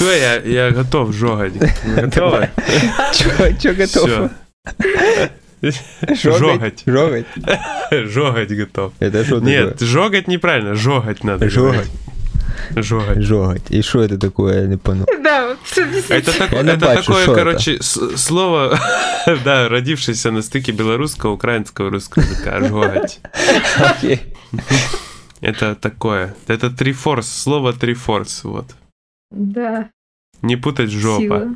Все, я, я готов жогать. Готовы? Че готов? Жогать. Жогать. Жогать готов. Это что Нет, жогать неправильно, жогать надо. Жогать. Жогать. Жогать. И что это такое, я не понял. Да, вот. Это, так- это бачу, такое, короче, с- слово, да, родившееся на стыке белорусского, украинского русского языка. Жогать. Это такое. Это трифорс, слово трифорс, вот. Да, Не путать жопа.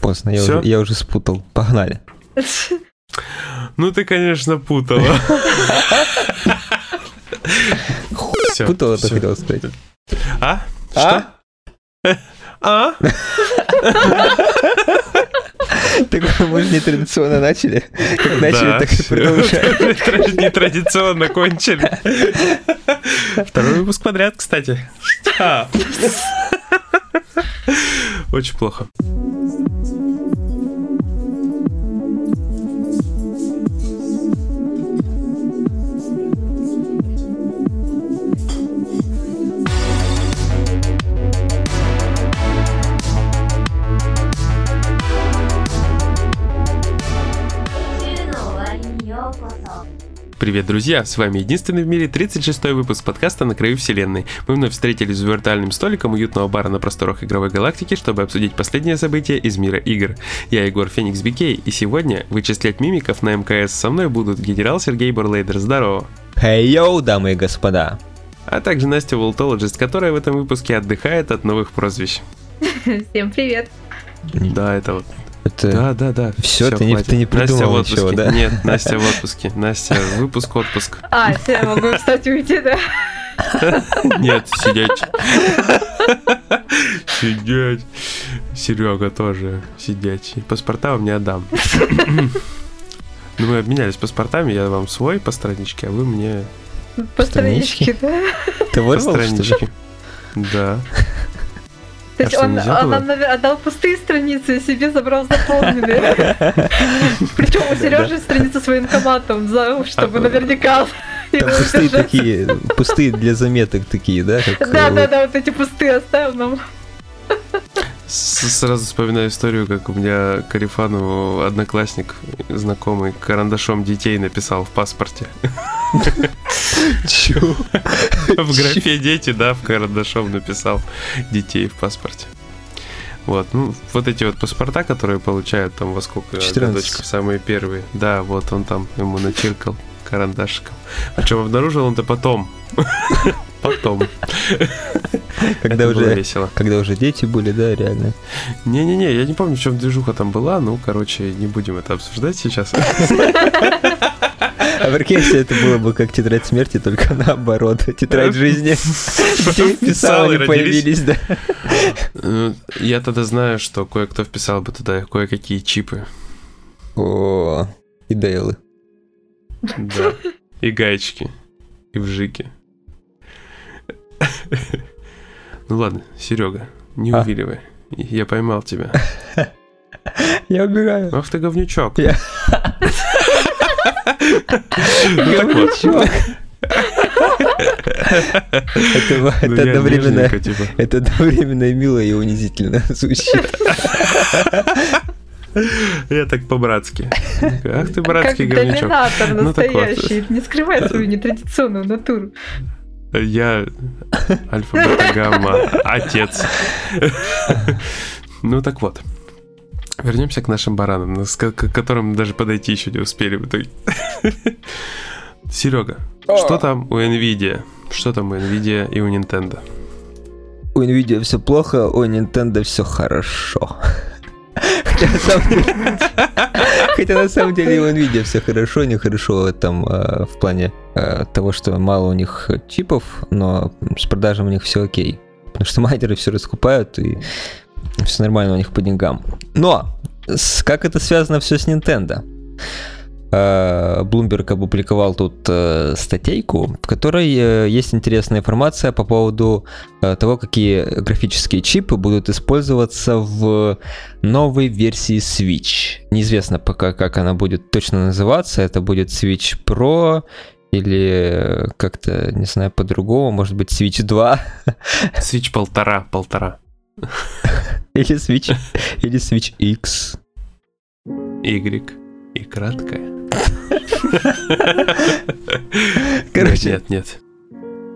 Поздно, я уже, я уже спутал. Погнали. Ну ты, конечно, путала. Всё, Путал, это хотел сказать. А? А? Что? А? Так мы же нетрадиционно начали. Как начали, так и продолжаем. Нетрадиционно кончили. Второй выпуск подряд, кстати. Очень плохо. Привет, друзья! С вами единственный в мире 36-й выпуск подкаста «На краю вселенной». Мы вновь встретились за виртуальным столиком уютного бара на просторах игровой галактики, чтобы обсудить последние события из мира игр. Я Егор Феникс Бикей, и сегодня вычислять мимиков на МКС со мной будут генерал Сергей Бурлейдер, здорово! Хей, йоу, дамы и господа. А также Настя Волтологист, которая в этом выпуске отдыхает от новых прозвищ. Всем привет. Да, это вот Это... Да, да, да. Всё, ты не- ты не Настя в придумал отпуске. ничего, да? Нет, Настя в отпуске. Настя, выпуск, отпуск. А, все, я могу, кстати, уйти, да? Нет, сидеть. Сидеть. Серега тоже сидячий. Паспорта вам не отдам. Ну, мы обменялись паспортами, я вам свой по страничке, а вы мне По страничке, да? Ты по вырвал, что ли? страничке. Да. То есть что, он, он нам отдал пустые страницы и себе забрал заполненные. Причем у Сережи страница с военкоматом, за- чтобы А, наверняка Там пустые такие, пустые для заметок такие, да? Да, э, да, да, вот эти пустые оставил нам. Сразу вспоминаю историю, как у меня Карифану одноклассник, знакомый, карандашом детей написал в паспорте. Чё? В графе дети, да, в карандашом написал детей в паспорте. Вот, ну, вот эти вот паспорта, которые получают там во сколько 14. годочков, самые первые. Да, вот он там ему начиркал карандашиком. Причем обнаружил он-то потом. Потом. Когда Это уже, весело. когда уже дети были, да, реально. Не-не-не, я не помню, в чем движуха там была, ну, короче, не будем это обсуждать сейчас. А прикинь, если это было бы как тетрадь смерти, только наоборот. Тетрадь жизни. Детей писал, они появились, да. Ну, Я тогда знаю, что кое-кто вписал бы туда кое-какие чипы. О, и Дейлы. Да. И гаечки. И вжики. Ну ладно, Серега, не А. увиливай. Я поймал тебя. Я убегаю. Ах ты говнючок. Я- Ну. Говнючок. Это Ну, это одновременно... нежненько, типа. Это одновременно и мило, и унизительно звучит. Я так по-братски. Ах ты Как братский говнючок. доминатор Ну, так вот. настоящий. Не скрывай свою нетрадиционную натуру. Я альфа, бета, гамма, отец. Ну так вот. Вернемся к нашим баранам, к которым даже подойти еще не успели в итоге. Серега, что там у Nvidia? Что там у Nvidia и у Nintendo? У Nvidia все плохо, у Nintendo все хорошо. Хотя на самом деле, хотя на самом деле у Nvidia все хорошо, не хорошо там э, в плане э, того, что мало у них чипов, но с продажем у них все окей. Потому что майнеры все раскупают и все нормально у них по деньгам. Но как это связано все с Nintendo? Э, Bloomberg опубликовал тут э, статейку, в которой э, есть интересная информация по поводу того, какие графические чипы будут использоваться в новой версии Switch. Неизвестно пока, как она будет точно называться. Это будет Switch Pro Или как-то, не знаю, по-другому, может быть, Switch 2. Switch полтора, полтора. Или Switch, или Switch X. Y и краткая. Короче, Нет, нет.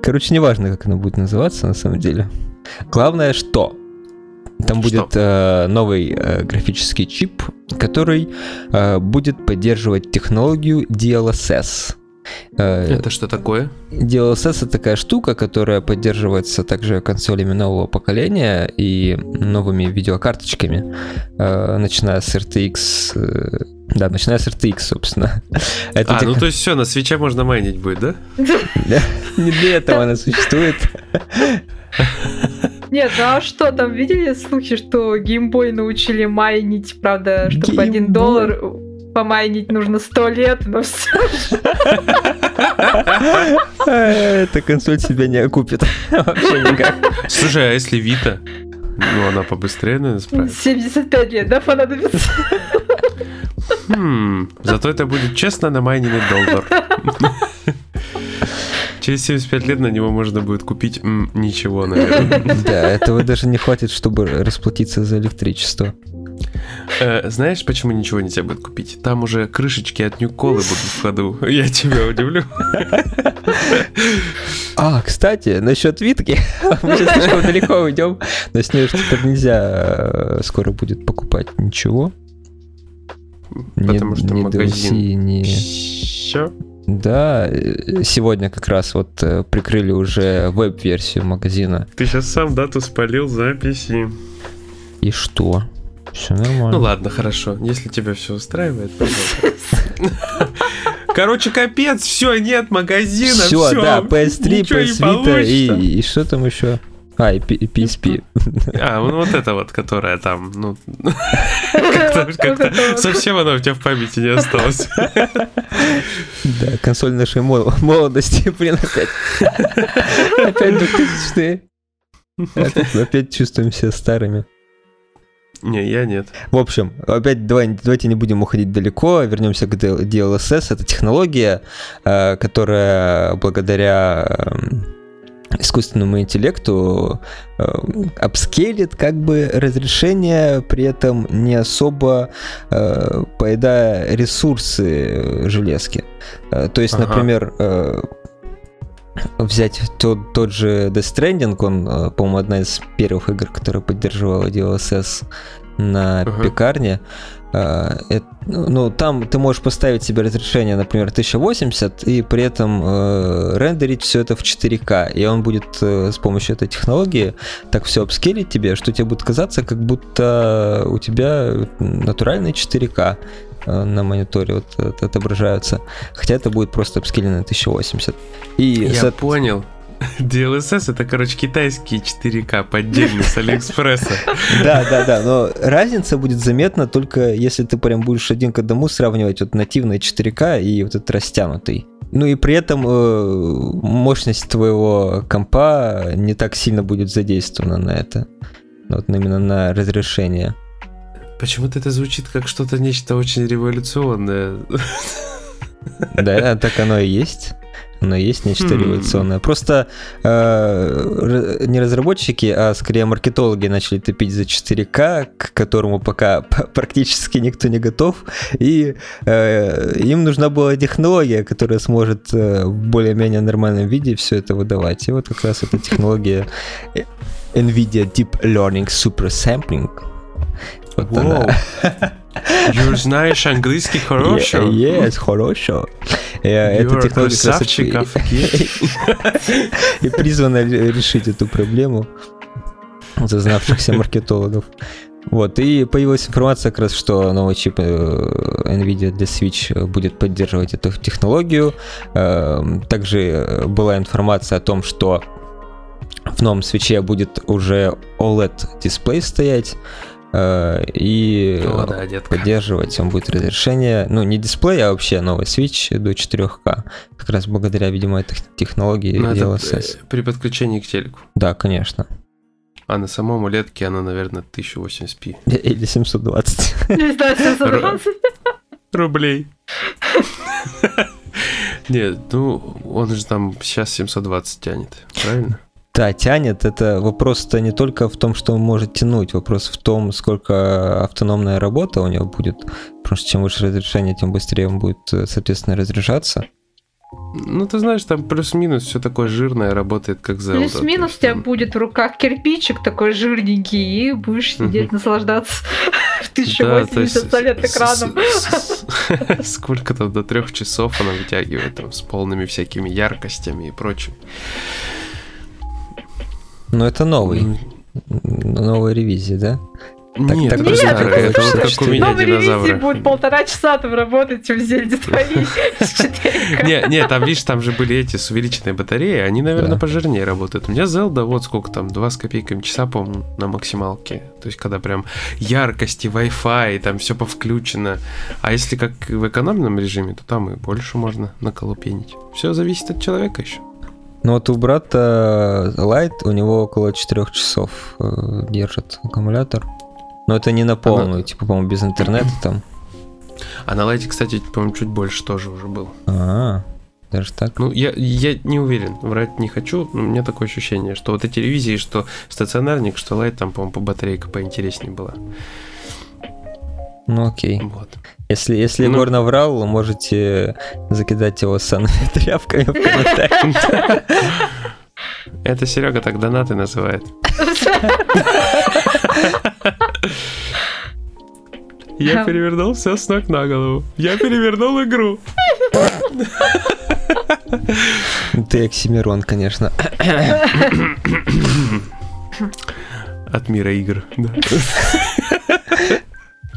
Короче, неважно, как оно будет называться на самом деле. Главное, что там будет э, новый э, графический чип, который э, будет поддерживать технологию DLSS. Это что такое? DLSS это такая штука, которая поддерживается также консолями нового поколения и новыми видеокарточками, начиная с RTX, да, начиная с RTX, собственно. Это А, тех- ну то есть все, на свече можно майнить будет, да? Не для этого она существует. Нет, ну а что, там видели слухи, что геймбой научили майнить, правда, чтобы один доллар помайнить нужно сто лет, но все. Эта консоль себя не окупит. Вообще никак. Слушай, а если Вита? Ну, она побыстрее, наверное, справится. 75 лет, да, понадобится? Хм, зато это будет честно намайненный доллар. Через 75 лет на него можно будет купить м, ничего, наверное. Да, этого даже не хватит, чтобы расплатиться за электричество. Э, Знаешь, почему ничего нельзя будет купить? Там уже крышечки от Нью-Колы будут в ходу. Я тебя удивлю. А, кстати, насчет Витки. Мы сейчас слишком далеко уйдем. Но с ней теперь нельзя э, скоро будет покупать ничего. Ни- Потому что ни магазин. DLC, Все. Да, э, сегодня как раз вот э, прикрыли уже веб-версию магазина. Ты сейчас сам дату спалил записи. И что? Все нормально. Ну ладно, хорошо. Если тебя все устраивает, пожалуйста. Короче, капец, все, нет магазина, Все, да, PS3, ничего не PS Vita и, и что там еще? А, и PSP. А, ну вот это вот, которая там, ну, как-то, совсем она у тебя в памяти не осталась. Да, консоль нашей мол- молодости, блин, опять. Опять 2000 Опять, опять чувствуем себя старыми. Не, я нет. В общем, опять давай, давайте не будем уходить далеко, вернемся к DLSS. Это технология, э, которая благодаря эм, искусственному интеллекту э, апскейлит как бы разрешение, при этом не особо э, поедая ресурсы э, железки. Э, То есть, Ага. например, э, взять тот, тот же Death Stranding, он, э, по-моему, одна из первых игр, которая поддерживала DLSS на Ага. пекарне. Э, эт- ну, там ты можешь поставить себе разрешение, например, 1080, и при этом э, рендерить все это в 4К. И он будет э, с помощью этой технологии так все обскелить тебе, что тебе будет казаться, как будто у тебя натуральный 4К э, на мониторе вот от- отображаются. Хотя это будет просто обскеленный 1080. И Я со- понял. DLSS это, короче, китайские 4К поддельные с Алиэкспресса. Да, да, да, но разница будет заметна только если ты прям будешь один к одному сравнивать вот нативный 4К и вот этот растянутый. Ну и при этом э, мощность твоего компа не так сильно будет задействована на это. Вот именно на разрешение. Почему-то это звучит как что-то нечто очень революционное. Да, так оно и есть. Оно и есть нечто Хм. революционное. Просто э, не разработчики, а скорее маркетологи начали топить за 4К, к которому пока практически никто не готов. И э, им нужна была технология, которая сможет э, в более-менее нормальном виде все это выдавать. И вот как раз эта технология э, NVIDIA Deep Learning Super Sampling. Вот Воу. она. Юр, знаешь английский хорошо? Е- Yes, хорошо. Э, Эта You're технология красавчик, и- призвана ре- решить эту проблему зазнавшихся маркетологов. Вот, и появилась информация как раз, что новый чип э, NVIDIA для Switch будет поддерживать эту технологию. Эм, Также э, была информация о том, что в новом свече будет уже OLED-дисплей стоять, э, и О, да, детка. поддерживать он будет разрешение, ну не дисплей, а вообще новый Switch до 4К, как раз благодаря, видимо, этой технологии Ну, это, DLSS. э, при подключении к телеку. Да, конечно. А на самом улетке она, наверное, 1080p Или 720. Не знаю, 720. рублей. Нет, ну, он же там сейчас 720 тянет, правильно? Да, тянет. Это вопрос-то не только в том, что он может тянуть, вопрос в том, сколько автономная работа у него будет. Потому что чем выше разрешение, тем быстрее он будет, э, соответственно, разряжаться. Ну, ты знаешь, там плюс-минус все такое жирное работает, как Zelda. Плюс-минус у тебя будет в руках кирпичик такой жирненький, и будешь сидеть, наслаждаться в 1080 лет экраном. Сколько там, до трех часов она вытягивает там с полными всякими яркостями и прочим. Но это новый. Новая ревизия, да? Так, нет, так нет, это вот как у меня Новой ревизии динозавры. будет полтора часа там работать твоей с 4 Не, не, там, видишь, там же были эти с увеличенной батареей, они, наверное, пожирнее работают. У меня Zelda, вот сколько там, 2 с копейками часа, по-моему, на максималке. То есть, когда прям яркости, Wi-Fi, там все повключено. А если как в экономном режиме, то там и больше можно наколупенить. Все зависит от человека еще. Ну вот у брата Light у него около 4 часов э, держит аккумулятор. Но это не на полную, типа, по-моему, без интернета там. А на лайте, кстати, по-моему, чуть больше тоже уже был. А, даже так. Ну, я, я не уверен, врать не хочу, но у меня такое ощущение, что вот эти ревизии, что стационарник, что лайт, там, по-моему, по батарейка поинтереснее была. Ну окей. Вот. Если, если Ну. Егор наврал, можете закидать его санными тряпками в комментариях. Это Серега так донаты называет. Я перевернул все с ног на голову. Я перевернул игру. Ты Оксимирон, конечно. От мира игр. да.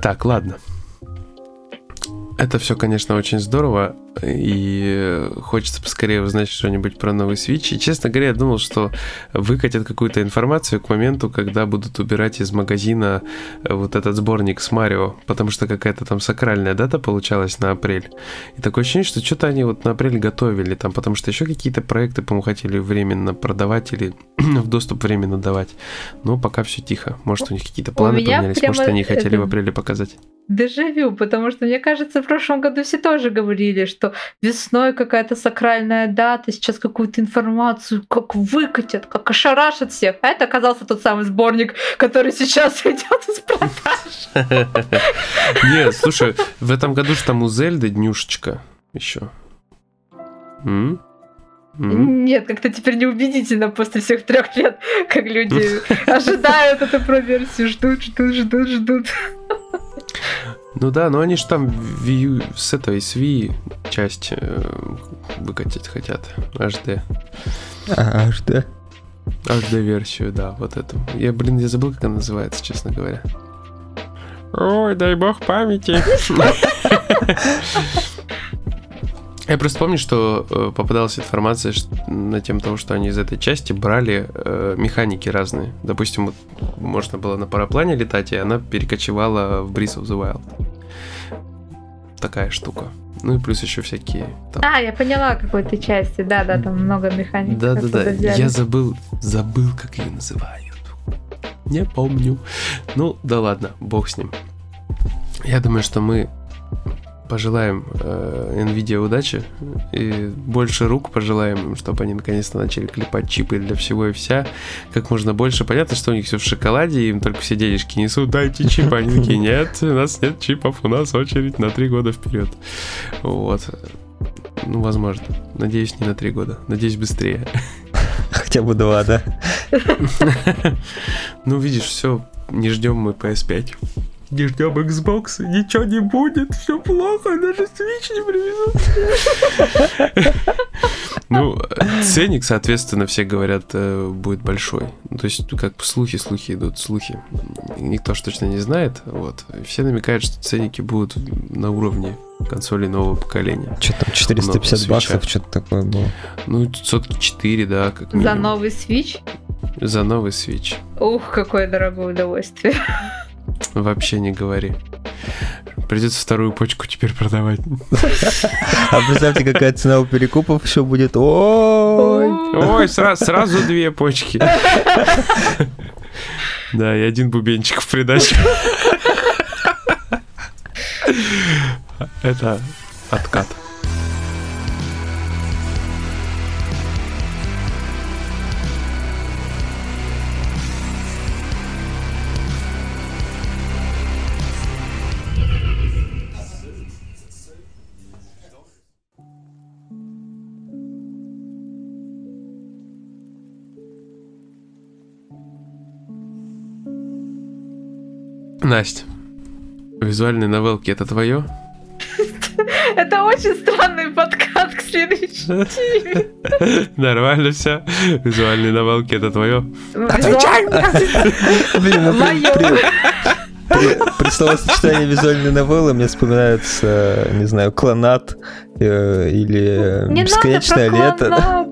Так, ладно. Это все, конечно, очень здорово, и хочется поскорее узнать что-нибудь про новый Switch. И, честно говоря, я думал, что выкатят какую-то информацию к моменту, когда будут убирать из магазина э, вот этот сборник с Марио, потому что какая-то там сакральная дата получалась на апрель. И такое ощущение, что что-то они вот на апрель готовили там, потому что еще какие-то проекты, по-моему, хотели временно продавать или в доступ временно давать. Но пока все тихо. Может, у них какие-то планы меня поменялись, может, они хотели это- в апреле показать. Дежавю, потому что, мне кажется, в прошлом году все тоже говорили, что весной какая-то сакральная дата, сейчас какую-то информацию как выкатят, как ошарашат всех. А это оказался тот самый сборник, который сейчас идет из продаж. Нет, слушай, в этом году же там у Зельды днюшечка еще. Нет, как-то теперь неубедительно после всех трех лет, как люди ожидают эту про-версию, ждут, ждут, ждут, ждут. Ну да, но они же там Wii с этой, с Wii часть э, выкатить хотят. HD. А, да. HD-версию, да, вот эту. Я, блин, я забыл, как она называется, честно говоря. Ой, дай бог памяти. Я просто помню, что э, попадалась информация ш- на тему того, что они из этой части брали э, механики разные. Допустим, вот можно было на параплане летать, и она перекочевала в Breath of the Wild. Такая штука. Ну и плюс еще всякие там А, я поняла какой-то части, да-да, там много механик. да, да, да. взяли. Я забыл, забыл, как ее называют. Не помню. Ну, да ладно, бог с ним. Я думаю, что мы пожелаем э, Nvidia удачи и больше рук пожелаем им, чтобы они наконец-то начали клепать чипы для всего и вся. Как можно больше. Понятно, что у них все в шоколаде, им только все денежки несут. Дайте чип. Они такие, нет, у нас нет чипов, у нас очередь на три года вперед. Вот. Ну, возможно. Надеюсь, не на три года. Надеюсь, быстрее. Хотя бы два, да. Ну, видишь, все, не ждем мы PS5. Не ждем Xbox, ничего не будет, все плохо, даже Switch не привезут. Ну, ценник, соответственно, все говорят, э, будет большой. То есть, как слухи, слухи идут, слухи. Никто ж точно не знает, вот. Все намекают, что ценники будут на уровне консолей нового поколения. Что там, 450 свеча. баксов, что-то такое было. Ну, сотки 4, да, как За новый Switch? За новый Switch. Ух, какое дорогое удовольствие. Вообще не говори. Придется вторую почку теперь продавать. А представьте, какая цена у перекупов еще будет. Ой! Ой, сра- сразу две почки. Да, и один бубенчик в придачу. Это откат. Настя, визуальные новелки это твое? Это очень странный подкаст к следующей теме. Нормально все. Визуальные новелки это твое. Блин, ну, при- при- словосочетании визуальной новеллы мне вспоминается, не знаю, клонат э, или Не бесконечное надо про лето.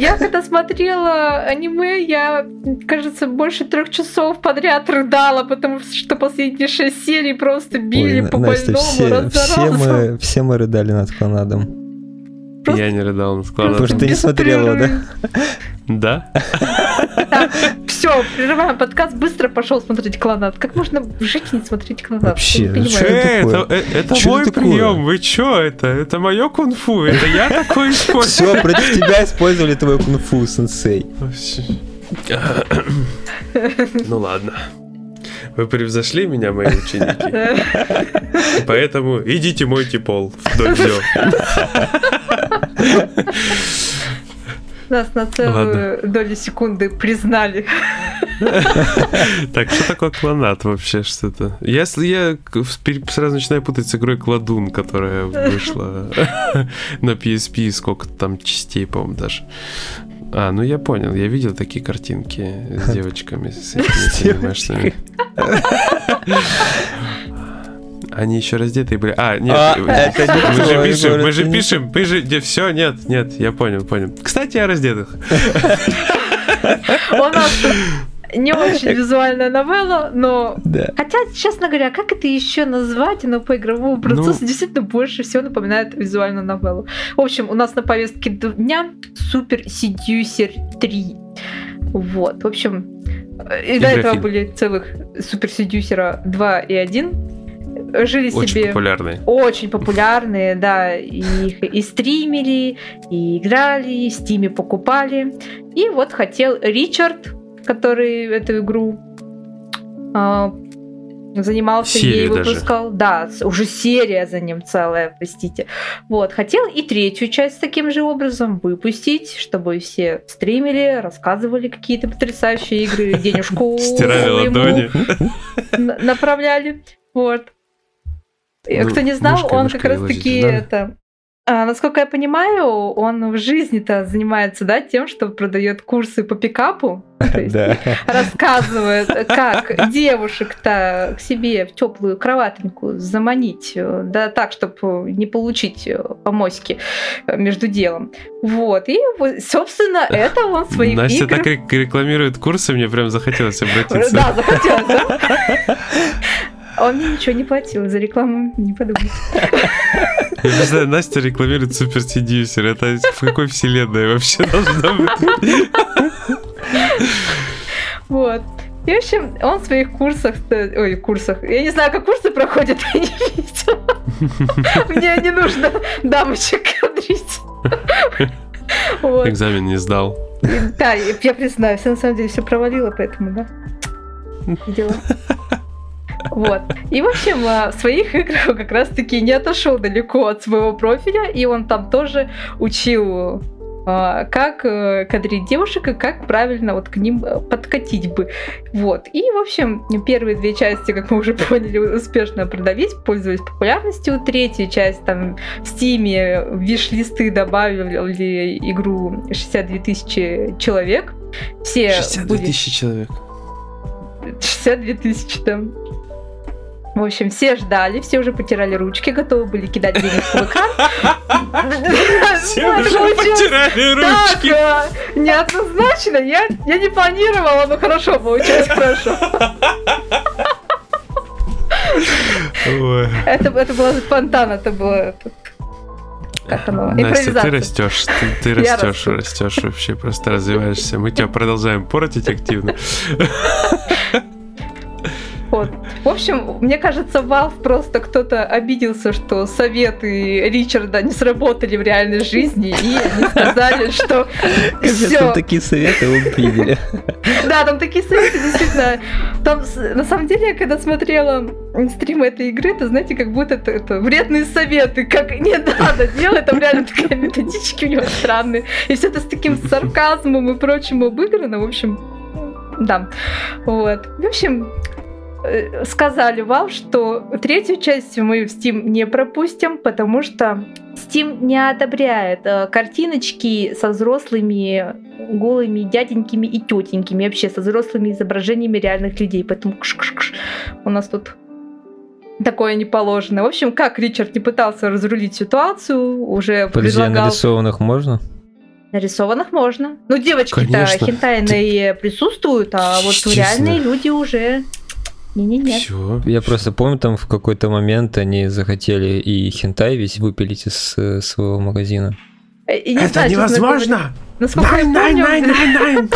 Я когда смотрела аниме, я, кажется, больше трех часов подряд рыдала, потому что последние шесть серий просто били Ой, по Настя, больному все, раз за все разом. мы, все мы рыдали над клонадом. Просто- Я не рыдал на Потому складах. что ты не смотрела, да? Да? Все, прерываем подкаст, быстро пошел смотреть клонат. Как можно жить и не смотреть клонат? Вообще. Что это это, Что мой прием. Вы чё это? Это мое кунг-фу. Это я такой использую. Все, против тебя использовали твой кунг-фу, сенсей. Ну ладно. Вы превзошли меня, мои ученики. Поэтому идите мойте пол в додзё. Нас на целую долю секунды признали. Так, что такое клонат вообще? Что-то? Если я вспер- сразу начинаю путать с игрой Кладун, которая вышла на PSP, сколько там частей, по-моему, даже. А, ну я понял, я видел такие картинки с девочками, с этими анимешными. Они еще раздетые были. А, нет, А, вы- это не мы же пишем, мы же пишем, мы же, все, нет, нет, я понял, понял. Кстати, о раздетых. У нас не очень визуальная новелла, но Да. Хотя, честно говоря, как это еще назвать, но по игровому процессу Ну. действительно больше всего напоминает визуальную новеллу. В общем, у нас на повестке дня Супер Seducer 3. Вот, в общем, э, и до этого были целых Супер Seducer 2 и 1. Жили Очень себе популярные. очень популярные, да, и их и стримили, и играли, и в Стиме покупали. И вот хотел Ричард, который эту игру а, занимался, ей Серию даже. выпускал. Да, уже серия за ним целая, простите. Вот, хотел и третью часть таким же образом выпустить, чтобы все стримили, рассказывали какие-то потрясающие игры, денежку Стирали ладони. на- направляли. Вот. Ну, Кто не знал, мышкой- он мышкой как раз лазить таки же надо. это. а, насколько я понимаю, он в жизни-то занимается, да, тем, что продает курсы по пикапу. То есть Да. рассказывает, как девушек-то к себе в теплую кроватеньку заманить, э, да, так, чтобы не получить э, по моське э, между делом. Вот. И, собственно, это он своих Настя так рек- рекламирует курсы, мне прям захотелось обратиться. Да, захотелось, да? Он мне ничего не платил за рекламу, не подумайте. Я не знаю, Настя рекламирует Супер Seducer. Это в какой вселенной вообще должно быть? Вот. И, в общем, он в своих курсах, э, ой, курсах, я не знаю, как курсы проходят, я не видела. Мне не нужно дамочек кадрить. Экзамен не сдал. Да, я признаюсь, я на самом деле все провалила, поэтому, да, дела. Вот. И, в общем, а, в своих играх он как раз-таки не отошел далеко от своего профиля, и он там тоже учил а, как э, кадрить девушек и как правильно вот к ним э, подкатить бы. Вот. И, в общем, первые две части, как мы уже поняли, успешно продались, пользовались популярностью. Третья часть там в Стиме виш-листы добавили игру 62 тысячи человек. Все 62 были- тысячи человек. 62 тысячи там. В общем, все ждали, все уже потирали ручки, готовы были кидать денежку в экран. Все Это уже потирали ручки. а, неоднозначно. Я, не планировала, но хорошо получилось, хорошо. Это, это было спонтанно, это было... Как оно? Настя, ты растешь, ты, ты растешь, расту. растешь вообще, просто развиваешься. Мы тебя продолжаем портить активно. Вот. В общем, мне кажется, Valve просто кто-то обиделся, что советы Ричарда не сработали в реальной жизни, и они сказали, что все. там такие советы вы видели. Да, там такие советы, действительно. Там, на самом деле, я когда смотрела стрим этой игры, то знаете, как будто это, это вредные советы, как не надо делать, там реально такие методички у него странные. И все это с таким сарказмом и прочим обыграно, в общем, да. Вот. В общем, сказали вам, что третью часть мы в Steam не пропустим, потому что Steam не одобряет э, картиночки со взрослыми голыми дяденькими и тетенькими, вообще со взрослыми изображениями реальных людей. Поэтому кш -кш -кш. у нас тут такое не положено. В общем, как Ричард не пытался разрулить ситуацию, уже Подожди, а предлагал... нарисованных можно? Нарисованных можно. Ну, девочки-то хентайные присутствуют, а вот Честно. реальные люди уже... Не-не-не. Все. Я просто помню, там в какой-то момент они захотели и хентай весь выпилить из э, своего магазина. Э, и не знаю, честно говоря, Насколько я помню,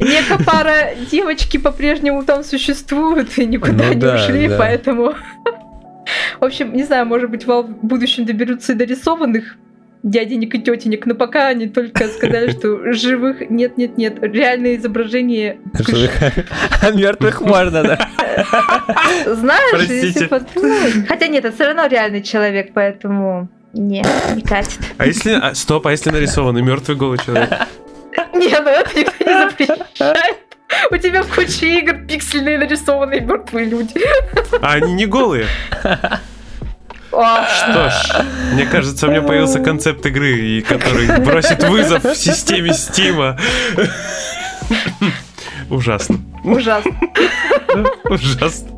некая пара девочки по-прежнему там существуют и никуда Ну не да, ушли, да. поэтому... В общем, не знаю, может быть, в будущем доберутся и до рисованных дяденек и тетенек, но пока они только сказали, что живых нет-нет-нет, реальные изображения... А мертвых можно, да? Знаешь, если подумать... Хотя нет, это все равно реальный человек, поэтому... Не, не катит. А если... а, стоп, а если нарисованный мертвый голый человек? Не, ну это никто не запрещает. У тебя в куче игр пиксельные нарисованные мертвые люди. А они не голые? Что ж, мне кажется, у меня появился концепт игры, который бросит вызов в системе Стима. Ужасно. Ужасно. Ужасно.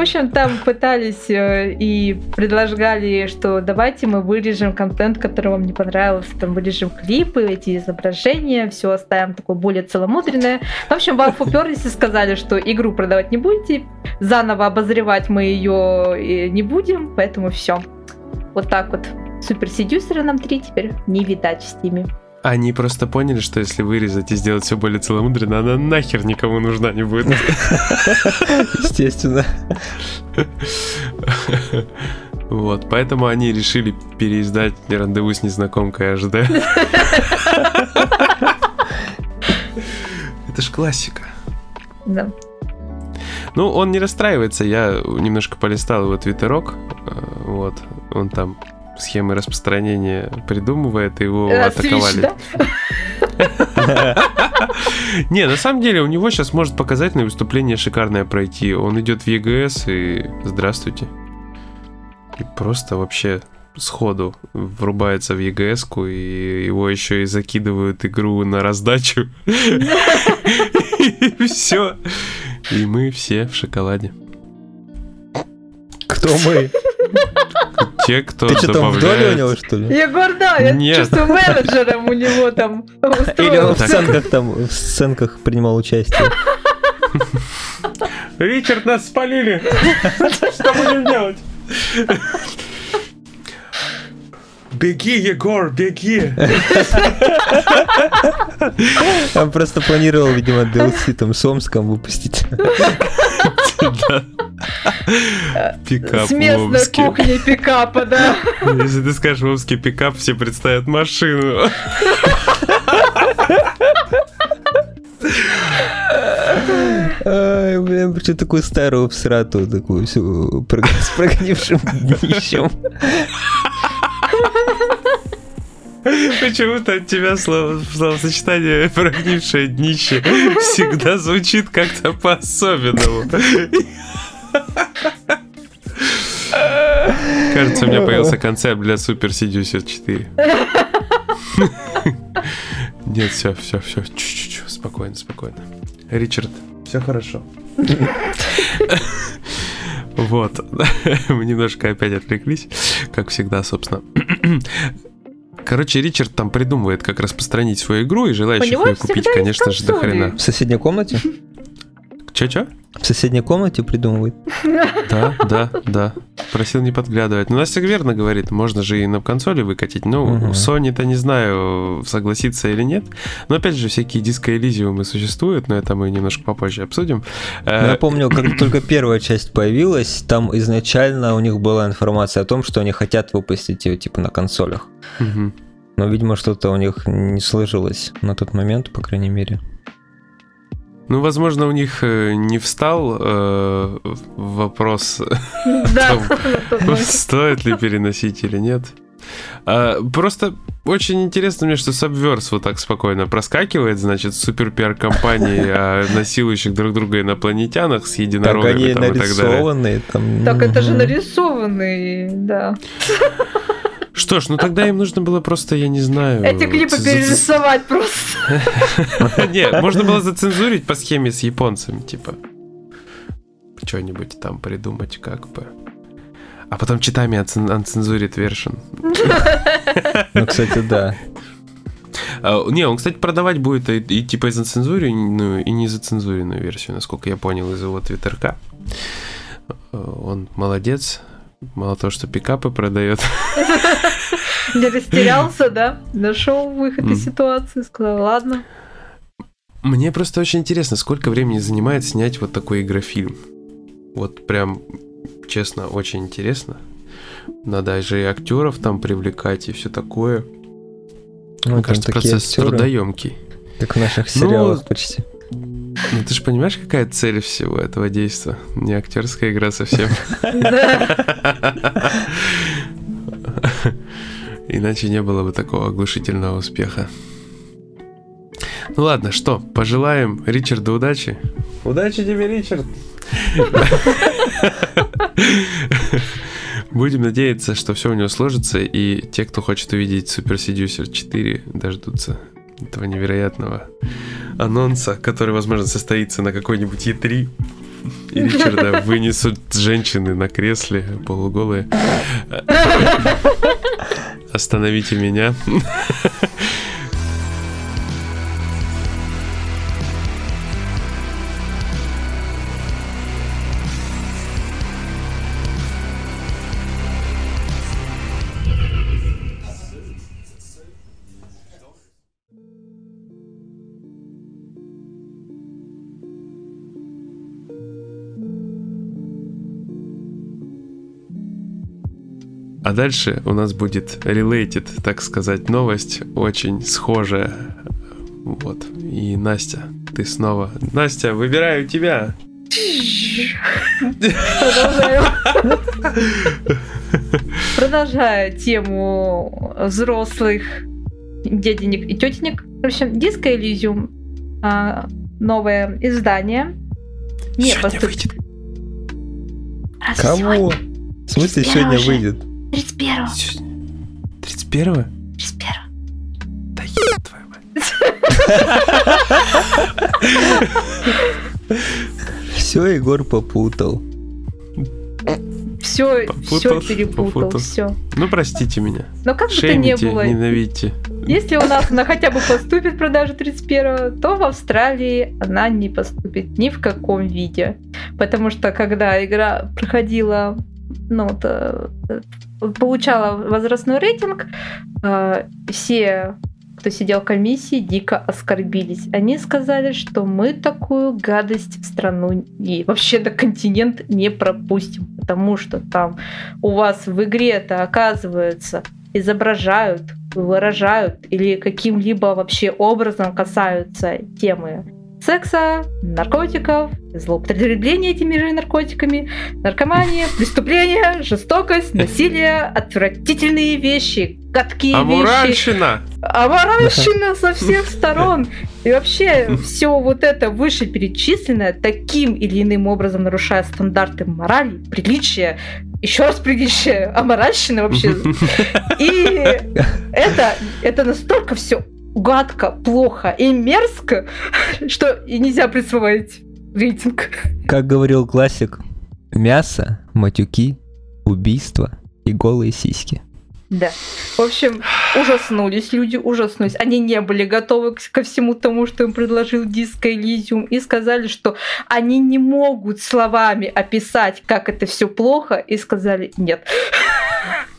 В общем, там пытались э, и предлагали, что давайте мы вырежем контент, который вам не понравился, там вырежем клипы, эти изображения, все оставим такое более целомудренное. В общем, Valve уперлись и сказали, что игру продавать не будете, заново обозревать мы ее не будем, поэтому все. Вот так вот. Супер Седюсера нам 3 теперь не видать в стиме. Они просто поняли, что если вырезать и сделать все более целомудренно, она нахер никому нужна не будет. Естественно. Вот, поэтому они решили переиздать рандеву с незнакомкой аж, да? Это ж классика. Да. Ну, он не расстраивается, я немножко полистал его твиттерок, э, вот, он там схемы распространения придумывает, и его атаковали. Не, на самом деле у него сейчас может показательное выступление шикарное пройти. Он идет в ЕГС и здравствуйте. И просто вообще сходу врубается в ЕГС и его еще и закидывают игру на раздачу. И все. И мы все в шоколаде. Кто мы? Те, кто Ты что там в доле у добавляет... него, что ли? Егор, да, я Нет. чувствую менеджером у него там Или он в сценках там, в сценках принимал участие? Ричард, нас спалили! Что будем делать? Беги, Егор, беги! Он просто планировал, видимо, DLC там с Омском выпустить. Пикап С местной кухни пикапа, да. Если ты скажешь омский пикап, все представят машину. Ай, блин, причем такую старую всрату, такую всю с прогнившим днищем. Почему-то от тебя слово, словосочетание прогнившее днище всегда звучит как-то по-особенному. Кажется, у меня появился концепт для Super Seducer 4. Нет, все, все, все. Чу-чу-чу, спокойно, спокойно. Ричард, все хорошо. Вот. Мы немножко опять отвлеклись, как всегда, собственно. Короче, Ричард там придумывает, как распространить свою игру, и желающих ее купить, конечно же, до хрена. В соседней комнате? Че-че? В соседней комнате придумывает. Да, да, да. Просил не подглядывать. Но Настя верно говорит, можно же и на консоли выкатить. Ну, Мгм. Sony-то не знаю, согласится или нет. Но опять же, всякие диско-элизиумы существуют, но это мы немножко попозже обсудим. Э, Я помню, как только первая часть появилась, там изначально у них была информация о том, что они хотят выпустить ее типа на консолях. мгм. Но, видимо, что-то у них не сложилось на тот момент, по крайней мере. Ну, возможно, у них э, не встал э, вопрос, стоит ли переносить или нет. А, просто очень интересно мне, что Subverse вот так спокойно проскакивает, значит, супер пиар-компании о насилующих друг друга инопланетянах с Так единорогами они там, и так далее. нарисованные там. Так это же мгм. нарисованный, да. Что ж, ну тогда им нужно было просто, я не знаю... Эти клипы перерисовать просто. Не, можно было зацензурить по схеме с японцами, типа. Что-нибудь там придумать как бы. А потом читами uncensored version. Ну, кстати, да. А, Не, он, кстати, продавать будет и, и типа и зацензуренную, и не зацензуренную версию, насколько я понял из его твиттерка. А, Он молодец. Мало того, что пикапы продает. Не растерялся, да? Нашел выход из ситуации, сказал, ладно. Мне просто очень интересно, сколько времени занимает снять вот такой игрофильм. Вот прям, честно, очень интересно. Надо же и актеров там привлекать, и все такое. Ну, Мне кажется, процесс актеры, трудоемкий. как в наших Ну, сериалах почти. Ну ты же понимаешь, какая цель всего этого действия? Не актерская игра совсем. Иначе не было бы такого оглушительного успеха. Ну ладно, что, пожелаем Ричарду удачи? Удачи тебе, Ричард! Будем надеяться, что все у него сложится, и те, кто хочет увидеть Super Seducer 4, дождутся этого невероятного анонса, который, возможно, состоится на какой-нибудь E3. И Ричарда вынесут женщины на кресле, полуголые. Остановите меня. А дальше у нас будет related, так сказать, новость, очень схожая. Вот. И Настя, ты снова. Настя, выбираю тебя. Продолжая тему взрослых дяденек и тетенек. В общем, Диско Элизиум а, новое издание. Не Сегодня поступ- выйдет. Разве Кого? сегодня? В смысле, 31 сегодня уже. выйдет? 31 31 31 Да еб твою мать. Все, Егор попутал. Все, Попутал, все перепутал, попутал. все. Ну, простите меня. Но как бы то ни Шеймите, было, ненавидьте. если у нас она хотя бы поступит в продажу 31 то в Австралии она не поступит ни в каком виде. Потому что когда игра проходила, ну, вот, э, получала возрастной рейтинг, э, все, кто сидел в комиссии, дико оскорбились. Они сказали, что мы такую гадость в страну и вообще на континент не пропустим, потому что там у вас в игре-то оказывается изображают, выражают или каким-либо вообще образом касаются темы секса, наркотиков, злоупотребления этими же наркотиками, наркомания, преступления, жестокость, насилие, отвратительные вещи, гадкие вещи, Амуральщина! оборачена со всех сторон. И вообще все вот это вышеперечисленное таким или иным образом нарушая стандарты морали, приличия, еще раз приличия, аморальщина вообще. И это, это настолько все гадко, плохо и мерзко, что и нельзя присвоить рейтинг. Как говорил классик, мясо, матюки, убийства и голые сиськи. Да. В общем, ужаснулись люди, ужаснулись. Они не были готовы к- ко всему тому, что им предложил Диско Элизиум, и сказали, что они не могут словами описать, как это все плохо, и сказали нет.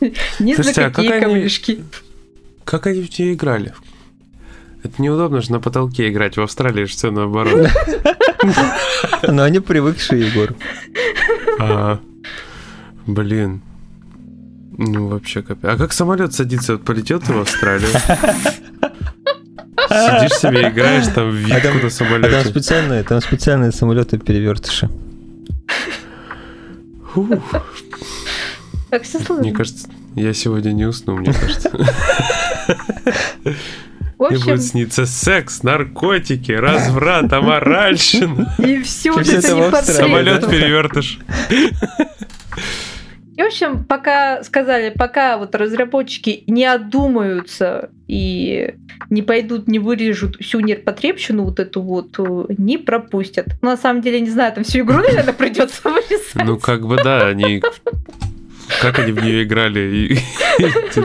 Ни за а как какие они- камешки. Как они в нее играли? Это неудобно же на потолке играть. В Австралии же все наоборот. Но они привыкшие, Егор. А, Блин. Ну, вообще капец. А как самолет садится? Вот полетел ты в Австралию? Сидишь себе, играешь там в А Вику там- на А там самолете. специальные, там специальные самолеты перевертыши. Фух, Так все сложно. Мне кажется, Я сегодня не усну, мне кажется. В Мне общем, будет сниться секс, наркотики, разврат, аморальщина, и все это это не Австралии, самолет перевертыш. И, в общем, пока сказали, пока вот разработчики не одумаются и не пойдут, не вырежут всю нерпотребщину вот эту вот, э, не пропустят. Ну, на самом деле, не знаю, там всю игру, наверное, придется вырезать. Ну, как бы да, они... Как они в нее играли?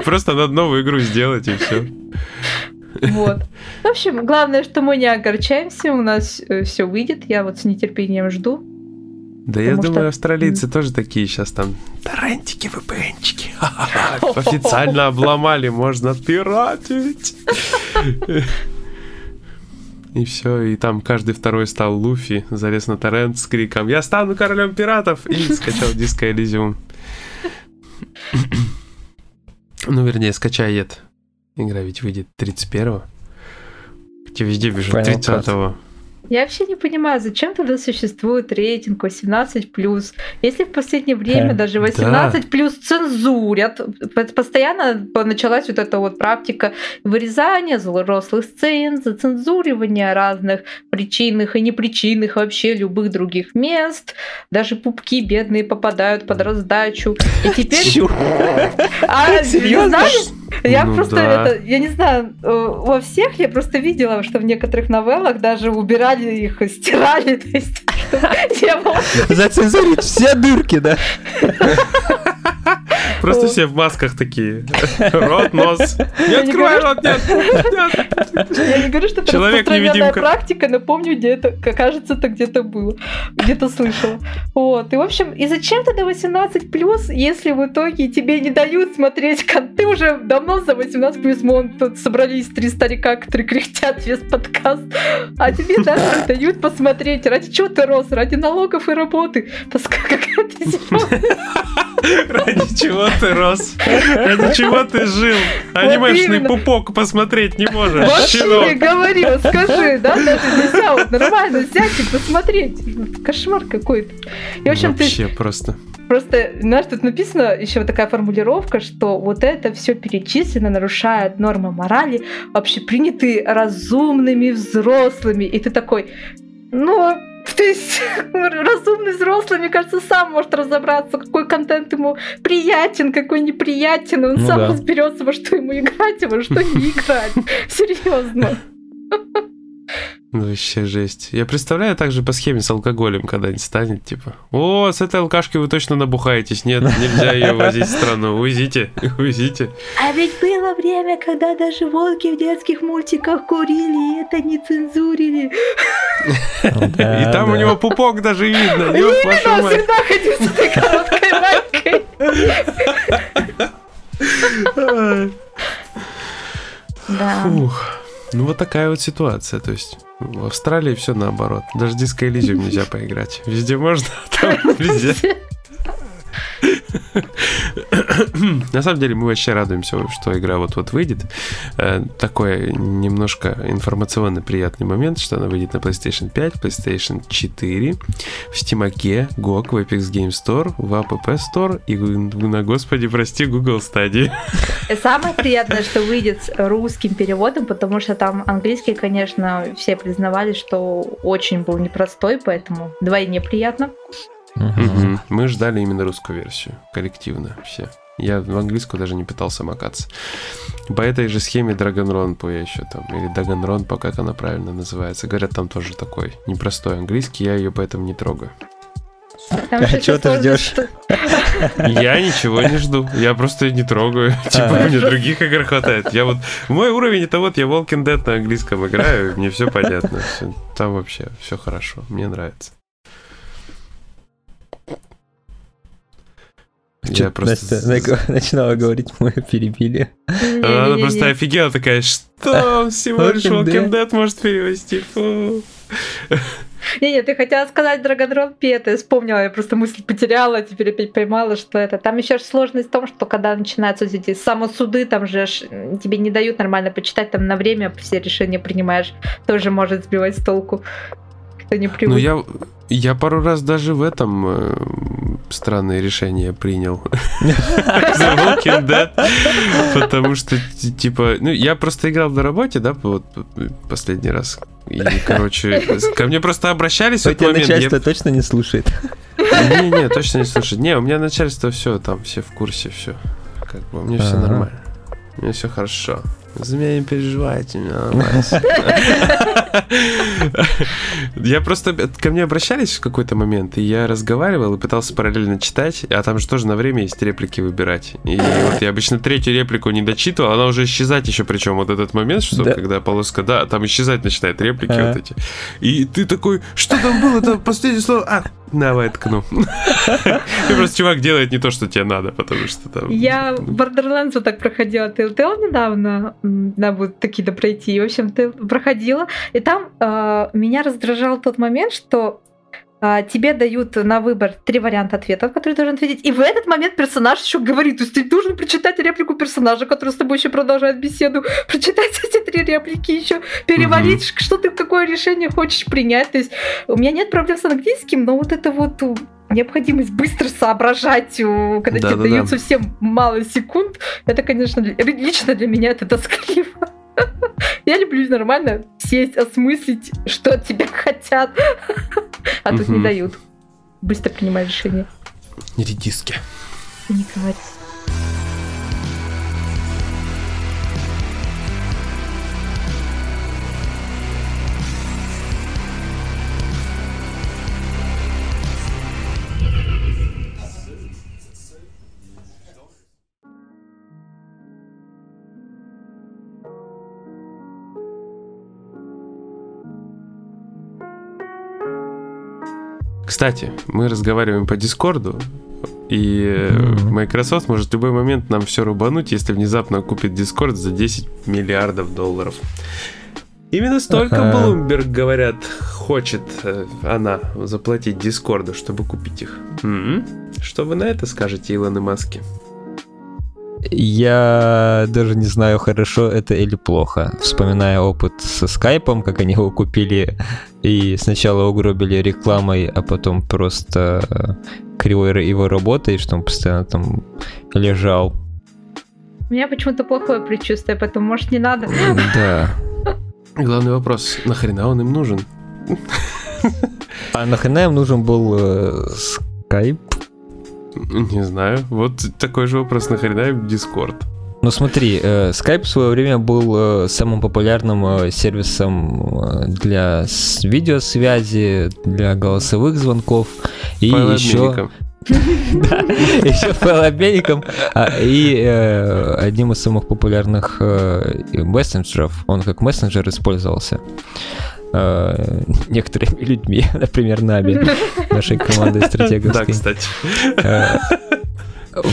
Просто надо новую игру сделать, и все. Вот. В общем, главное, что мы не огорчаемся, у нас все выйдет. Я вот с нетерпением жду. Да я Потому что- думаю, австралийцы тоже такие сейчас там. VPN-чики. Ха-ха-ха. Официально обломали, можно пиратить. И все, и там каждый второй стал Луфи, залез на торрент с криком «Я стану королем пиратов!» и скачал диско Элизиум. Ну, вернее, скачает. Игра ведь выйдет 31-го. Хотя везде бежит Final 30-го. Я вообще не понимаю, зачем тогда существует рейтинг 18+. Если в последнее время Э, даже 18+, цензурят, п- постоянно началась вот эта вот практика вырезания взрослых сцен, зацензуривания разных причинных и непричинных вообще любых других мест. Даже пупки бедные попадают под раздачу. И теперь... А, Серьезно? Я Ну просто да. это, я не знаю, э, во всех я просто видела, что в некоторых новеллах даже убирали их, стирали, то есть не было. Зацензурить все дырки, да? Просто все в масках такие. Рот, нос. Не открывай рот, нет. Я не говорю, что это распространенная практика, но помню, где это, кажется, это где-то было, где-то слышала. Вот, и в общем, и зачем тогда 18 плюс, если в итоге тебе не дают смотреть, кон- ты уже давно за 18 плюс, мы тут собрались три старика, которые кряхтят весь подкаст, а тебе даже не дают посмотреть, ради чего ты рос, ради налогов и работы. Ради чего ты рос? Ради чего ты жил? Анимешный именно. пупок посмотреть не можешь. Вообще щенок. говори, вот скажи, да, даже нельзя вот нормально взять и посмотреть. Кошмар какой-то. И, в общем, ты Вообще просто. просто, знаешь, тут написано еще вот такая формулировка, что вот это все перечислено, нарушает нормы морали, вообще принятые разумными взрослыми. И ты такой, ну, то есть разумный взрослый, мне кажется, сам может разобраться, какой контент ему приятен, какой неприятен, он Ну сам да. разберется, во что ему играть, а во что не играть. Серьезно. Ну, Вообще жесть. Я представляю также по схеме с алкоголем когда-нибудь станет, типа, о, с этой алкашки вы точно набухаетесь. Нет, нельзя ее возить в страну. Увезите, увезите. А ведь было время, когда даже волки в детских мультиках курили, и это не цензурили. И там у него пупок даже видно. Вашу Он всегда ходил с этой короткой майкой. Да. Фух. Ну вот такая вот ситуация. То есть в Австралии все наоборот. Даже диско Elysium нельзя поиграть. Везде можно, а там нельзя. На самом деле мы вообще радуемся, что игра вот-вот выйдет. Э, Такой немножко информационный приятный момент, что она выйдет на PlayStation 5, PlayStation 4, в Steam, GOG, в Apex Game Store, в App Store и на, господи, прости, Google Stadia. Самое приятное, что выйдет с русским переводом, потому что там английский, конечно, все признавали, что очень был непростой, поэтому вдвойне приятно. Мы ждали именно русскую версию, коллективно все. Я в английскую даже не пытался макаться. По этой же схеме Dragonronpo я еще там, или Daganronpo, как она правильно называется. Говорят, там тоже такой непростой английский, я ее поэтому не трогаю. Там А чего ты ждешь? что- Я ничего не жду, я просто не трогаю. Типа, А. мне других игр хватает. Я вот, мой уровень это вот, я Walking Dead на английском играю, мне все понятно. всё. Там вообще все хорошо, мне нравится. Я просто... Настя начинала говорить, мы перебили. Она просто офигела такая, что всего лишь Walking Dead. Может перевести. Не-не, ты хотела сказать Драгодрон Пет, я вспомнила, я просто мысль потеряла, теперь опять поймала, что это. Там еще сложность в том, что когда начинаются эти самосуды, там же тебе не дают нормально почитать, там на время все решения принимаешь, тоже может сбивать с толку. Кто не привык. Ну, я, я пару раз даже в этом, странные решения принял Walking Dead, потому что, типа, ну, я просто играл на работе, да, вот последний раз, и, короче, ко мне просто обращались в этот момент. начальство точно не слушает? Не-не, точно не слушает. Не, у меня начальство все, там, все в курсе, все. Как бы, у меня все нормально. У меня все хорошо. За меня не переживайте, Я просто... Ко мне обращались в какой-то момент, и я разговаривал и пытался параллельно читать, а там же тоже на время есть реплики выбирать. И вот я обычно третью реплику не дочитывал, она уже исчезать еще, причем вот этот момент, что когда полоска, да, там исчезать начинает реплики вот эти. И ты такой, что там было, там последнее слово, а, Давай ткну. И просто чувак делает не то, что тебе надо, потому что там... Я Borderlands вот так проходила Telltale недавно, надо будет такие-то пройти. В общем, ты проходила, и там э, меня раздражал тот момент, что а, тебе дают на выбор три варианта ответов, которые ты должен ответить, и в этот момент персонаж еще говорит, то есть ты должен прочитать реплику персонажа, который с тобой еще продолжает беседу, прочитать эти три реплики еще, переварить, угу. что ты какое решение хочешь принять. То есть у меня нет проблем с английским, но вот это вот необходимость быстро соображать, когда да, тебе да, дают да. совсем мало секунд, это, конечно, лично для меня это тоскливо. Я люблю нормально сесть, осмыслить, что от тебя хотят. А тут не дают. Быстро принимай решение. Редиски. Не говори. Кстати, мы разговариваем по Дискорду, и Microsoft может в любой момент нам все рубануть, если внезапно купит Discord за 10 миллиардов долларов. Именно столько ага. Bloomberg, говорят, хочет э, она заплатить Дискорду, чтобы купить их. М-м? Что вы на это скажете, Илон и Маски? Я даже не знаю, хорошо это или плохо. Вспоминая опыт со скайпом, как они его купили и сначала угробили рекламой, а потом просто кривой его работой, что он постоянно там лежал. У меня почему-то плохое предчувствие, поэтому, может, не надо. Да. Главный вопрос, нахрена он им нужен? А нахрена им нужен был э, скайп? Не знаю. Вот такой же вопрос, нахрена им Discord? Ну смотри, э, Skype в свое время был э, самым популярным э, сервисом для видеосвязи, для голосовых звонков и еще да, еще файлообменником а, и одним из самых популярных мессенджеров. Он как мессенджер использовался некоторыми людьми, например, нами, нашей командой стратеговской. Да, кстати.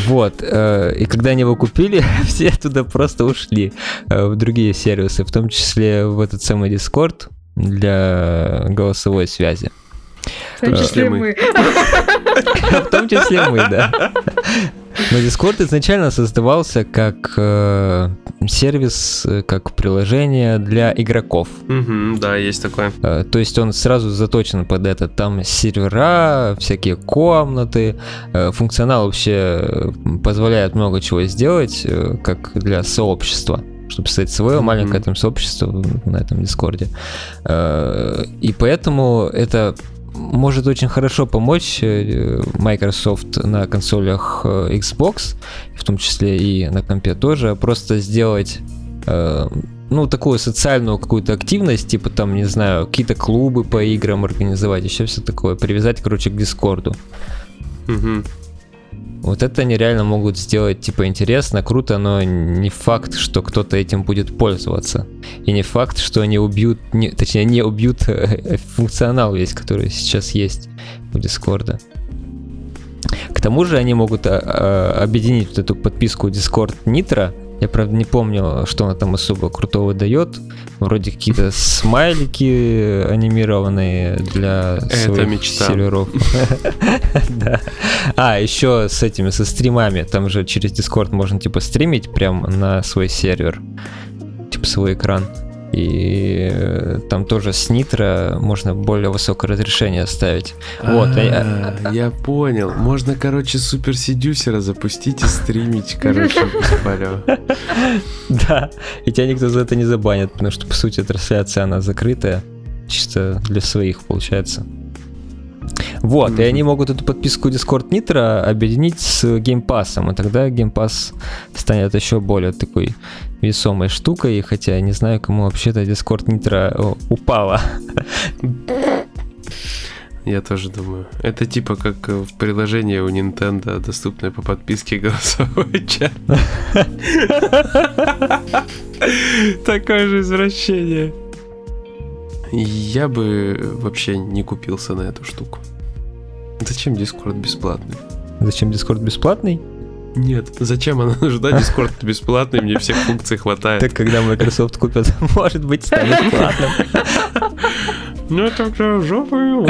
Вот. Э, и когда они его купили, все туда просто ушли э, в другие сервисы, в том числе в этот самый Discord для голосовой связи. В том числе мы. В том числе мы, да. Но Discord изначально создавался как э, сервис, э, как приложение для игроков. Угу, да, есть такое. Э, то есть он сразу заточен под это. Там сервера, всякие комнаты. Э, функционал вообще э, позволяет много чего сделать, э, как для сообщества чтобы создать свое mm-hmm. маленькое там сообщество на этом Дискорде. Э, и поэтому это может очень хорошо помочь э, Microsoft на консолях э, Xbox, в том числе и на компе тоже, просто сделать э, ну, такую социальную какую-то активность, типа там, не знаю, какие-то клубы по играм организовать, еще все такое, привязать, короче, к Дискорду. Угу. Вот это они реально могут сделать, типа, интересно, круто, но не факт, что кто-то этим будет пользоваться. И не факт, что они убьют, не, точнее, не убьют э, функционал весь, который сейчас есть у Дискорда. К тому же они могут а, а, объединить вот эту подписку Discord Nitro я, правда, не помню, что она там особо крутого дает. Вроде какие-то смайлики анимированные для своих мечта. серверов. Да. А, еще с этими, со стримами. Там же через Discord можно, типа, стримить прям на свой сервер. Типа, свой экран. И э, там тоже с нитро можно более высокое разрешение ставить. Вот, а- А, я понял. Можно, короче, супер седюсера запустить и стримить, короче, палева. Да, и тебя никто за это не забанит, потому что, по сути, трансляция, она закрытая, чисто для своих, получается. Вот, и Мгм. они могут эту подписку Discord Nitro объединить с Game Pass, и тогда Game Pass станет еще более такой весомой штукой, хотя я не знаю, кому вообще-то Discord Nitro о, упала. Я тоже думаю. Это типа как э, в приложении у Nintendo, доступное по подписке голосовой чат. Такое же извращение. Я бы вообще не купился на эту штуку. Зачем Discord бесплатный? Зачем Discord бесплатный? Нет, зачем она нужна? Discord бесплатный, мне всех функций хватает. Так когда Microsoft купят, может быть, станет платным. Ну тогда жопа его.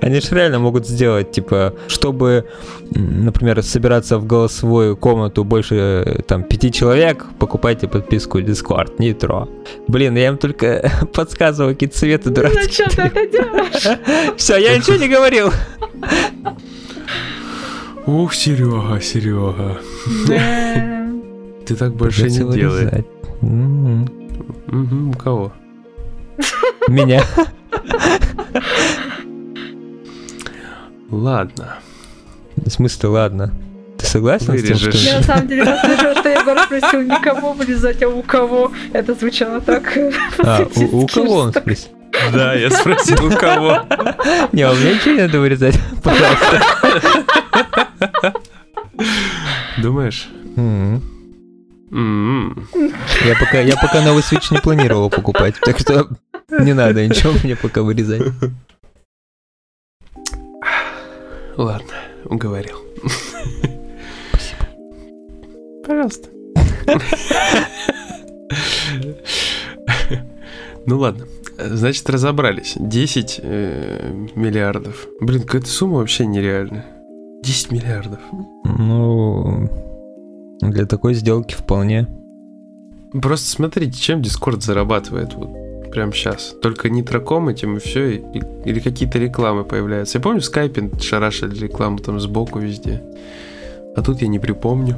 Они же реально могут сделать, типа, чтобы, например, собираться в голосовую комнату больше э, там пяти человек, покупайте подписку Discord, Nitro. Блин, я им только подсказывал какие цветы дурацкие. Зачем ты это делаешь? Все, я ничего не говорил. Ух, Серега, Серега. Ты так больше не делай. Мгм, у кого? Меня. Ладно. В смысле, ладно. Ты согласен с тем, Вырежешь. Я на что... самом деле послышала, что Егор спросил никого вырезать, а у кого. Это звучало так. А, у, у кого он спросил? Да, я спросил, у кого. Не, а у меня ничего не надо вырезать, пожалуйста. Думаешь? М. М-м. Я пока, я пока новый Switch не планировал покупать, так что не надо ничего мне пока вырезать. Ладно, уговорил. Пожалуйста. Ну ладно. Значит, разобрались. 10 э, миллиардов. Блин, какая-то сумма вообще нереальная. 10 миллиардов. Ну, для такой сделки вполне. Просто смотрите, чем Discord зарабатывает вот прямо сейчас. Только нитроком этим и все, или какие-то рекламы появляются. Я помню, в скайпе шарашили рекламу там сбоку везде. А тут я не припомню.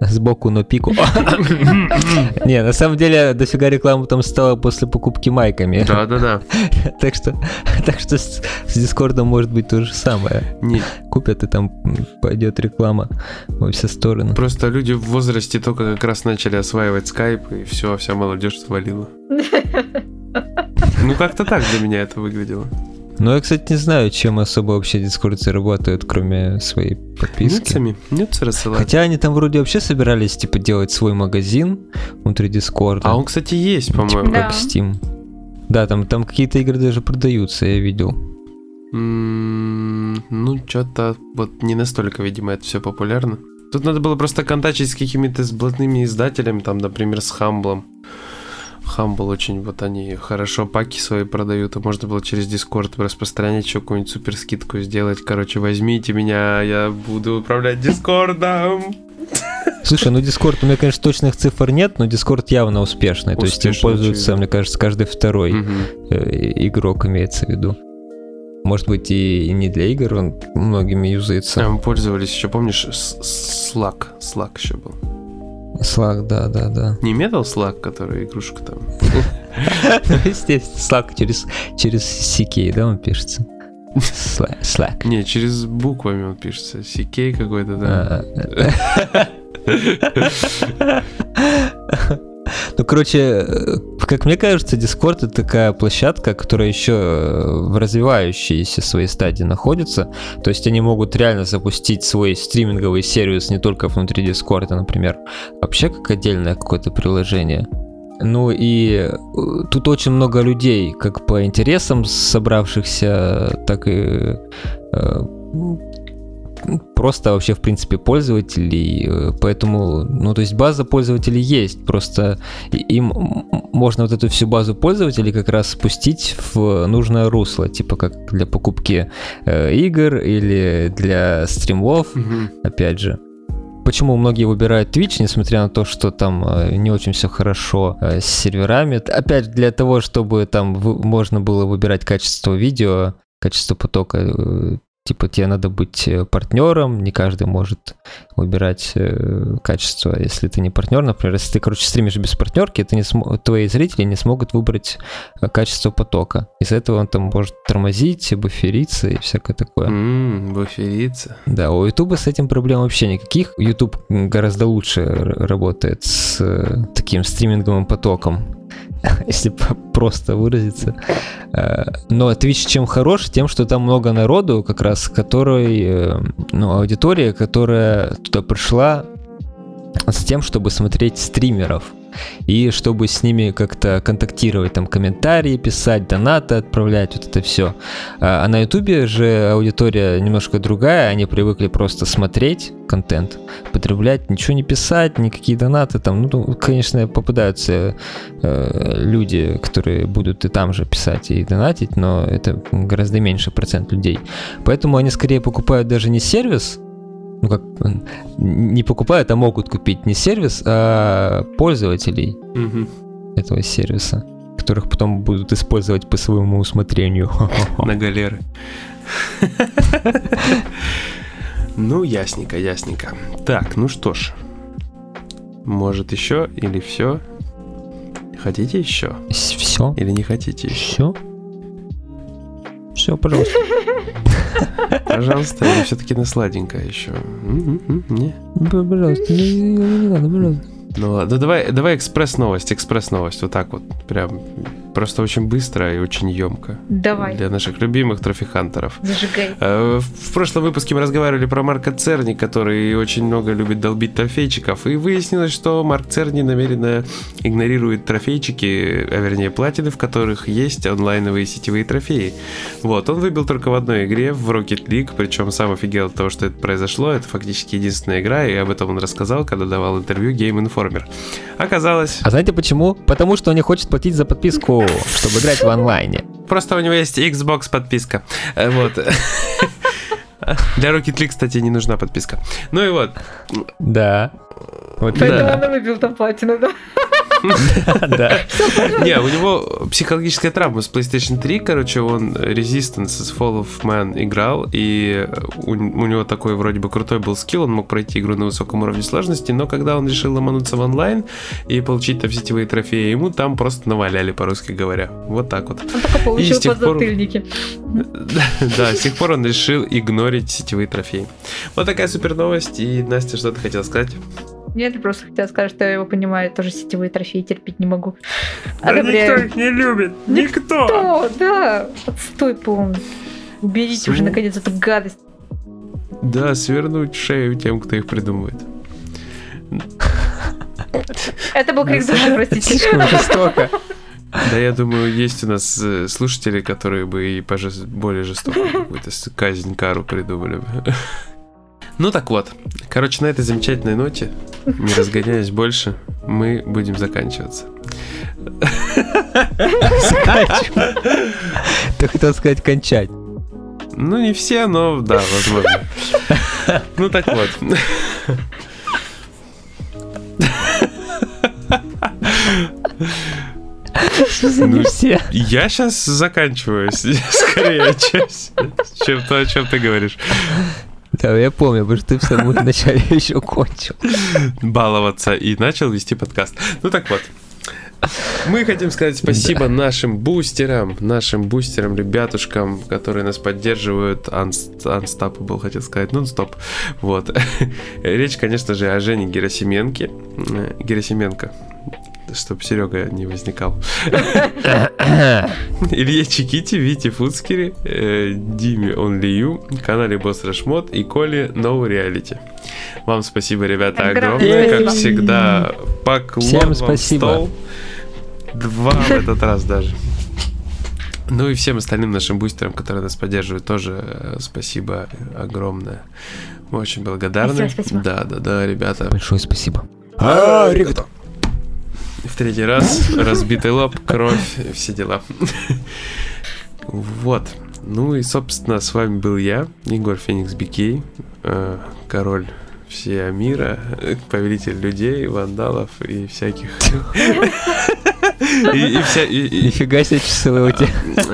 Сбоку на пику. Не, на самом деле дофига рекламы там стало после покупки майками. Да-да-да. Так что, так что с, с Дискордом может быть то же самое. Не, Купят и там пойдет реклама во все стороны. просто люди в возрасте только как раз начали осваивать скайп, и все, вся молодежь свалила. Ну, как-то так для меня это выглядело. Но я, кстати, не знаю, чем особо вообще Discord зарабатывают, кроме своей подписки. Нюцами? Нюцы рассылать. Хотя они там вроде вообще собирались, типа, делать свой магазин внутри Дискорда. А он, кстати, есть, Типа по-моему. Да. как Steam. Да, там, там какие-то игры даже продаются, я видел. М, Ну, что-то вот не настолько, видимо, это все популярно. Тут надо было просто контачить с какими-то с блатными издателями, там, например, с Хамблом. Хамбл очень, вот они хорошо паки свои продают, и можно было через Discord распространять еще какую-нибудь супер скидку сделать. Короче, возьмите меня, я буду управлять Дискордом. Слушай, ну Discord, у меня, конечно, точных цифр нет, но Discord явно успешный. То есть им пользуется, очевидно. мне кажется, каждый второй э, игрок имеется в виду. Может быть, и не для игр он многими юзается. А мы пользовались еще, помнишь, Slack? Slack еще был. Slack, да, да, да. Не Metal Slack, который игрушка там. Естественно, Slack через, через CK, да, он пишется? Sla- Slack. Не, через буквами он пишется. CK какой-то, да. А, короче, э, как мне кажется, Discord это такая площадка, которая еще э, в развивающейся своей стадии находится. То есть они могут реально запустить свой стриминговый сервис не только внутри Discord, например, вообще как отдельное какое-то приложение. Ну и э, тут очень много людей, как по интересам собравшихся, так и просто вообще, в принципе, пользователей. э, Поэтому, ну, то есть база пользователей есть. Просто им можно вот эту всю базу пользователей как раз спустить в нужное русло. Типа как для покупки э, игр или для стримов, Мгм. опять же. почему многие выбирают Twitch, несмотря на то, что там э, не очень все хорошо с серверами. Опять для того, чтобы там можно было выбирать качество видео, качество потока Типа тебе надо быть э, партнером, не каждый может выбирать э, качество, если ты не партнер. Например, если ты, короче, стримишь без партнерки, ты не см... твои зрители не смогут выбрать э, качество потока. Из-за этого он там может тормозить, буфериться и всякое такое. Mm, буфериться. Да, у YouTube с этим проблем вообще никаких. YouTube гораздо лучше работает с э, таким стриминговым потоком если просто выразиться. Э, но Twitch чем хорош? Тем, что там много народу, как раз, который, э, ну, аудитория, которая туда пришла с тем, чтобы смотреть стримеров и чтобы с ними как-то контактировать, там комментарии писать, донаты отправлять, вот это все. А, а на ютубе же аудитория немножко другая, они привыкли просто смотреть контент, потреблять, ничего не писать, никакие донаты там, ну, конечно, попадаются э, люди, которые будут и там же писать и донатить, но это гораздо меньше процент людей. Поэтому они скорее покупают даже не сервис, ну как, не покупают, а могут купить не сервис, а пользователей угу. этого сервиса, которых потом будут использовать по своему усмотрению. На галеры. Ну, ясненько, ясненько. Так, ну что ж. Может еще или все? Хотите еще? Все. Или не хотите еще? Все. Пожалуйста. Пожалуйста, все-таки на сладенькое еще? Не? Пожалуйста, не надо, пожалуйста. Ну ладно, давай, давай экспресс-новость, экспресс-новость, вот так вот, прям Просто очень быстро и очень емко. Давай. Для наших любимых трофихантеров. Зажигай. Э, в прошлом выпуске мы разговаривали про Марка Церни, который очень много любит долбить трофейчиков. И выяснилось, что Марк Церни намеренно игнорирует трофейчики, а вернее платины, в которых есть онлайновые сетевые трофеи. Вот, он выбил только в одной игре, в Rocket League, причем сам офигел от того, что это произошло. Это фактически единственная игра, и об этом он рассказал, когда давал интервью Game Informer. Оказалось... А знаете почему? Потому что он не хочет платить за подписку чтобы играть в онлайне. Просто у него есть Xbox подписка. Э, вот. Для Rocket League, кстати, не нужна подписка. Ну и вот. Да. Вот Поэтому да. он выбил там платину, да? Да. Не, у него психологическая травма с PlayStation 3, короче, он Resistance с Fall of Man играл, и у, него такой вроде бы крутой был скилл, он мог пройти игру на высоком уровне сложности, но когда он решил ломануться в онлайн и получить там сетевые трофеи, ему там просто наваляли, по-русски говоря. Вот так вот. Он только получил подзатыльники. Да, с тех пор он решил игнорить сетевые трофеи. Вот такая супер новость, и Настя, что ты хотела сказать? Нет, я просто хотела сказать, что я его понимаю, тоже сетевые трофеи терпеть не могу. Да никто их не любит. Никто. Никто, да. Отстой полный. Уберите Су... уже наконец эту гадость. Да, свернуть шею тем, кто их придумывает. Это был крик души, простите. жестоко. Да, я думаю, есть у нас э, слушатели, которые бы и более жестокую какую-то казнь, кару придумали бы. Ну так вот, короче, на этой замечательной ноте, не разгоняясь больше, мы будем заканчиваться. Ты хотел сказать кончать. Ну, не все, но да, возможно. Ну так вот. Ну, все. Я сейчас заканчиваю скорее, чем то, о чем ты говоришь. Да, я помню, потому что ты в самом начале еще кончил. Баловаться и начал вести подкаст. Ну так вот. Мы хотим сказать спасибо да. нашим бустерам, нашим бустерам, ребятушкам, которые нас поддерживают. Unstoppable, хотел сказать, нон-стоп. Вот. Речь, конечно же, о Жене Герасименке. Герасименко чтобы Серега не возникал. Илье Чикити, Вите Фудскере, э, Диме Онлию, канале Босс Рашмот и Коле No Reality. Вам спасибо, ребята, огромное. Как всегда, поклон Всем спасибо. стол. Два в этот раз даже. Ну и всем остальным нашим бустерам, которые нас поддерживают, тоже э, спасибо огромное. Мы очень благодарны. Спасибо, спасибо. Да, да, да, ребята. Большое спасибо. А, ребята. В третий раз разбитый лоб, кровь, все дела. Вот. Ну и, собственно, с вами был я, Егор Феникс Бикей, э, король все мира, повелитель людей, вандалов и всяких... И, и вся, и, и- Нифига себе часовые у тебя.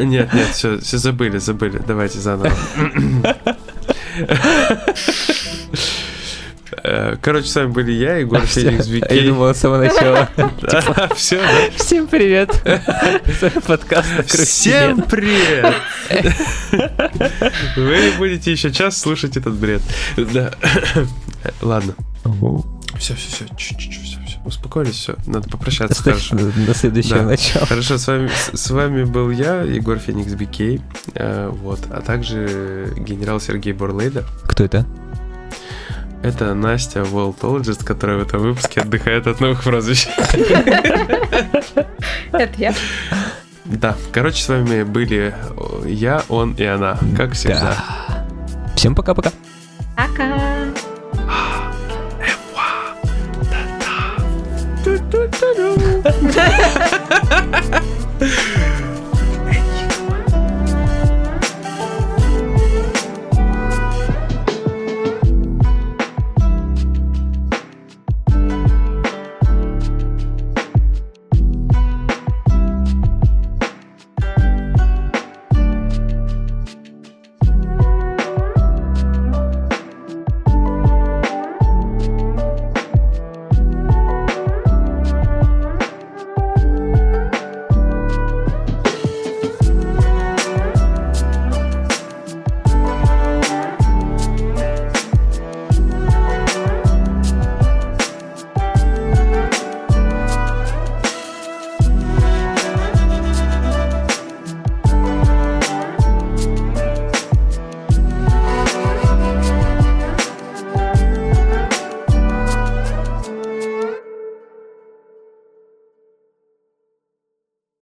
Нет, нет, все, все забыли, забыли. Давайте заново. Э, Короче, с вами были я, Егор Феникс Я Викей. думал с самого начала. Все, Всем привет. Подкаст Всем привет! Вы будете еще час слушать этот бред. Да. Ладно. Все, все, все, все, все. Успокоились, все. Надо попрощаться. Хорошо. до следующего Да. начала. Хорошо, с вами, с, с вами был я, Егор Феникс Бикей, э, вот, а также генерал Сергей Борлейдер. Кто это? Это Настя Волтологист, которая в этом выпуске отдыхает от новых прозвищ. Это я. Да, короче, с вами были я, он и она, как всегда. Да. Всем пока-пока. Пока. Ту-ту-ту-ду.